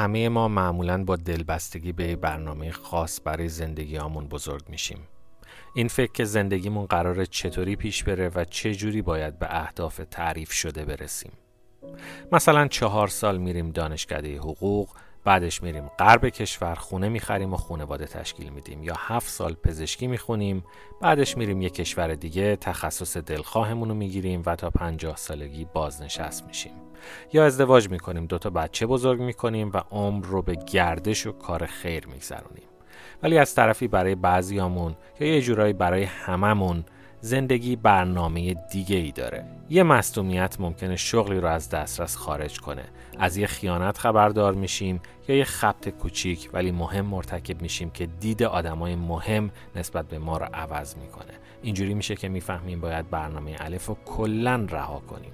همه ما معمولا با دلبستگی به برنامه خاص برای زندگی آمون بزرگ میشیم. این فکر که زندگیمون قرار چطوری پیش بره و چه جوری باید به اهداف تعریف شده برسیم. مثلا چهار سال میریم دانشکده حقوق بعدش میریم غرب کشور خونه می‌خریم و خونواده تشکیل میدیم یا هفت سال پزشکی می‌خونیم بعدش میریم یه کشور دیگه تخصص دلخواهمون رو می‌گیریم و تا پنجاه سالگی بازنشست میشیم یا ازدواج می‌کنیم دوتا بچه بزرگ می‌کنیم و عمر رو به گردش و کار خیر میگذرونیم. ولی از طرفی برای بعضیامون یا یه جورایی برای هممون زندگی برنامه دیگه ای داره. یه مصدومیت ممکنه شغلی رو از دسترس خارج کنه. از یه خیانت خبردار میشیم یا یه خبت کوچیک ولی مهم مرتکب میشیم که دید آدمای مهم نسبت به ما رو عوض می‌کنه. اینجوری میشه که می‌فهمیم باید برنامه الف رو کلا رها کنیم.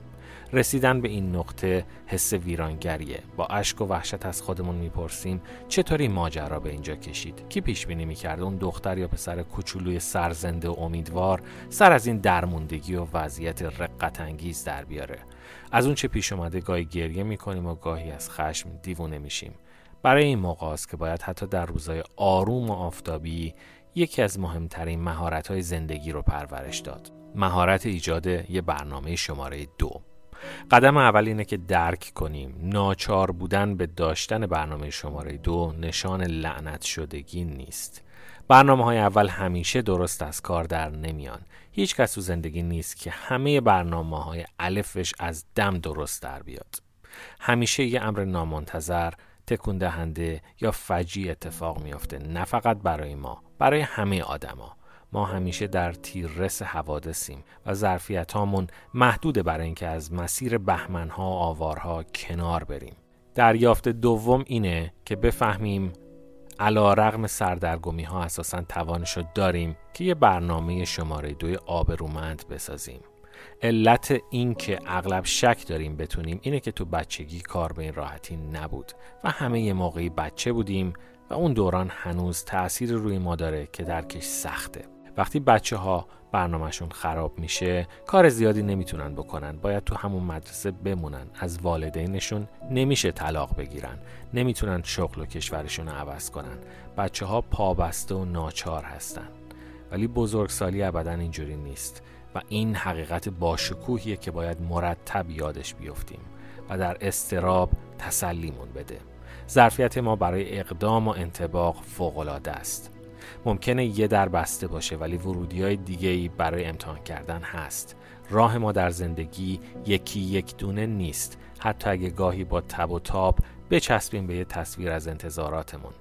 رسیدن به این نقطه حس ویرانگریه. با اشک و وحشت از خودمون می‌پرسیم چطوری ماجرا به اینجا کشید؟ کی پیش بینی می‌کرد؟ اون دختر یا پسر کوچولوی سرزنده و امیدوار سر از این درموندگی و وضعیت رقت انگیز در بیاره. از اون چه پیش اومده گاهی گریه می‌کنیم و گاهی از خشم دیوونه میشیم. برای این موقع است که باید حتی در روزهای آروم و آفتابی یکی از مهمترین مهارت زندگی رو پرورش داد. مهارت ایجاد یه برنامه شماره دو. قدم اول اینه که درک کنیم. ناچار بودن به داشتن برنامه شماره دو نشان لعنت شدگی نیست. برنامه های اول همیشه درست از کار در نمیان. هیچ کس تو زندگی نیست که همه برنامه های الفش از دم درست در بیاد. همیشه یه امر نامنتظر تکون دهنده یا فجی اتفاق میافته. نه فقط برای ما برای همه آدما. ما همیشه در تیررس حوادثیم و ظرفیت هامون محدوده برای اینکه از مسیر بهمنها و آوارها کنار بریم. دریافت دوم اینه که بفهمیم علا رغم سردرگمی ها اساسا توانشو داریم که یه برنامه شماره دوی آبرومند بسازیم. علت این که اغلب شک داریم بتونیم اینه که تو بچگی کار به این راحتی نبود و همه یه موقعی بچه بودیم و اون دوران هنوز تأثیر روی ما داره که درکش سخته. وقتی بچه ها برنامهشون خراب میشه کار زیادی نمی‌تونن بکنن. باید تو همون مدرسه بمونن. از والدینشون نمیشه طلاق بگیرن. نمی‌تونن شغل و کشورشون عوض کنن. بچه ها پابسته و ناچار هستن. ولی بزرگسالی ابدا اینجوری نیست. و این حقیقت باشکوهیه که باید مرتب یادش بیفتیم و در استراب تسلیمون بده. ظرفیت ما برای اقدام و انتباق فوقالعاده است. ممکنه یه در بسته باشه ولی ورودی های دیگه ای برای امتحان کردن هست. راه ما در زندگی یکی یک دونه نیست. حتی اگه گاهی با تب و تاب بچسبیم به یه تصویر از انتظاراتمون.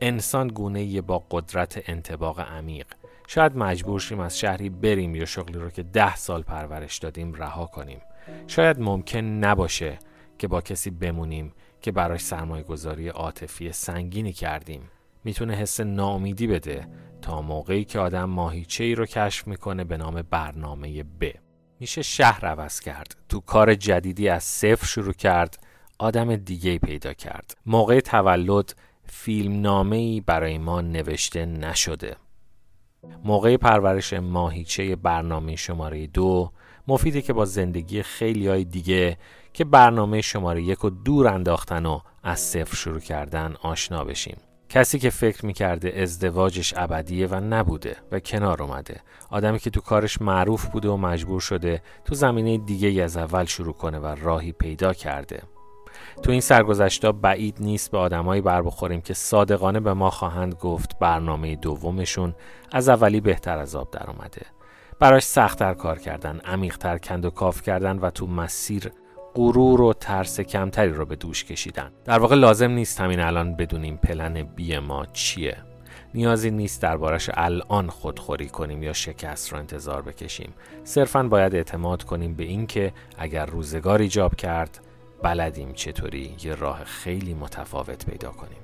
انسان گونه یه با قدرت انتباق عمیق. شاید مجبور شیم از شهری بریم یا شغلی رو که ده سال پرورش دادیم رها کنیم. شاید ممکن نباشه که با کسی بمونیم که براش سرمایه گذاری عاطفی سنگینی کردیم. می‌تونه حس ناامیدی بده تا موقعی که آدم ماهیچه ای رو کشف می‌کنه به نام برنامه ب. میشه شهر عوض کرد. تو کار جدیدی از صفر شروع کرد آدم دیگه پیدا کرد. موقع تولد فیلم نامه برای ما نوشته نشده. موقع پرورش ماهیچه برنامه شماره دو مفیده که با زندگی خیلی های دیگه که برنامه شماره یک و دور انداختن و از صفر شروع کردن آشنا بشیم. کسی که فکر می‌کرده ازدواجش ابدیه و نبوده و کنار اومده. آدمی که تو کارش معروف بوده و مجبور شده تو زمینه دیگه از اول شروع کنه و راهی پیدا کرده. تو این سرگذشتا بعید نیست به آدمایی بر بخوریم که صادقانه به ما خواهند گفت برنامه دومشون از اولی بهتر از آب در اومده. براش سختتر کار کردن عمیقتر کند و کاف کردن و تو مسیر غرور و ترس کمتری رو به دوش کشیدن. در واقع لازم نیست همین الان بدونیم پلن بی ما چیه. نیازی نیست دربارش الان خودخوری کنیم یا شکست رو انتظار بکشیم. صرفا باید اعتماد کنیم به اینکه اگر روزگار ایجاب کرد بلدیم چطوری یه راه خیلی متفاوت پیدا کنیم.